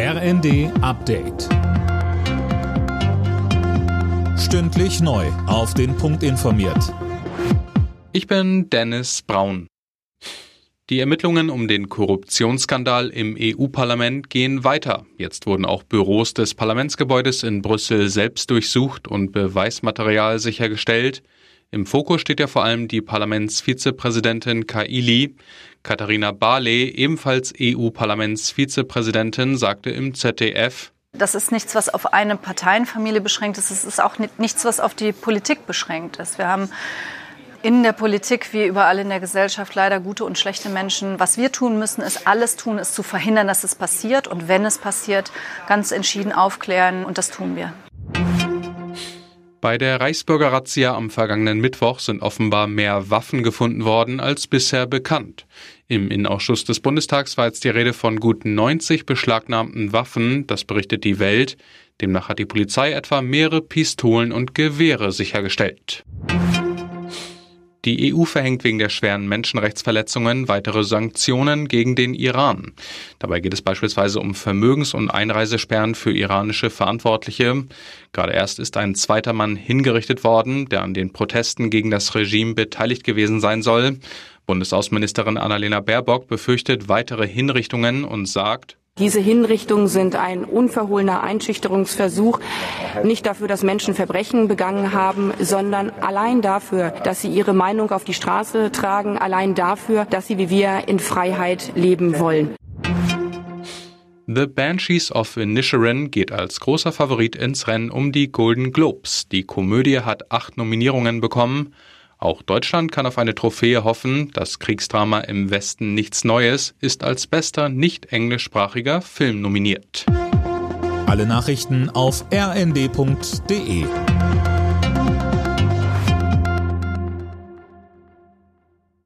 RND Update. Stündlich neu. Auf den Punkt informiert. Ich bin Dennis Braun. Die Ermittlungen um den Korruptionsskandal im EU-Parlament gehen weiter. Jetzt wurden auch Büros des Parlamentsgebäudes in Brüssel selbst durchsucht und Beweismaterial sichergestellt. Im Fokus steht ja vor allem die Parlamentsvizepräsidentin Kaili. Katharina Barley, ebenfalls EU-Parlamentsvizepräsidentin, sagte im ZDF, das ist nichts, was auf eine Parteienfamilie beschränkt ist. Es ist auch nichts, was auf die Politik beschränkt ist. Wir haben in der Politik wie überall in der Gesellschaft leider gute und schlechte Menschen. Was wir tun müssen, ist alles tun, ist zu verhindern, dass es passiert. Und wenn es passiert, ganz entschieden aufklären. Und das tun wir. Bei der Reichsbürger-Razzia am vergangenen Mittwoch sind offenbar mehr Waffen gefunden worden als bisher bekannt. Im Innenausschuss des Bundestags war jetzt die Rede von gut 90 beschlagnahmten Waffen, das berichtet die Welt. Demnach hat die Polizei etwa mehrere Pistolen und Gewehre sichergestellt. Die EU verhängt wegen der schweren Menschenrechtsverletzungen weitere Sanktionen gegen den Iran. Dabei geht es beispielsweise um Vermögens- und Einreisesperren für iranische Verantwortliche. Gerade erst ist ein zweiter Mann hingerichtet worden, der an den Protesten gegen das Regime beteiligt gewesen sein soll. Bundesaußenministerin Annalena Baerbock befürchtet weitere Hinrichtungen und sagt, diese Hinrichtungen sind ein unverhohlener Einschüchterungsversuch, nicht dafür, dass Menschen Verbrechen begangen haben, sondern allein dafür, dass sie ihre Meinung auf die Straße tragen, allein dafür, dass sie wie wir in Freiheit leben wollen. The Banshees of Inisherin geht als großer Favorit ins Rennen um die Golden Globes. Die Komödie hat acht Nominierungen bekommen. Auch Deutschland kann auf eine Trophäe hoffen. Das Kriegsdrama im Westen nichts Neues ist als bester nicht englischsprachiger Film nominiert. Alle Nachrichten auf rnd.de